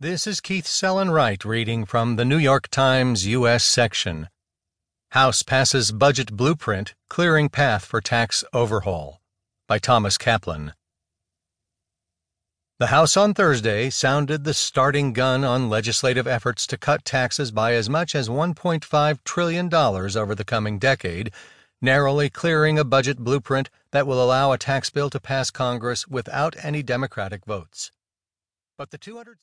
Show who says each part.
Speaker 1: This is Keith Sellon-Wright reading from the New York Times U.S. section. House passes budget blueprint clearing path for tax overhaul by Thomas Kaplan. The House on Thursday sounded the starting gun on legislative efforts to cut taxes by as much as $1.5 trillion over the coming decade, narrowly clearing a budget blueprint that will allow a tax bill to pass Congress without any Democratic votes. But the 200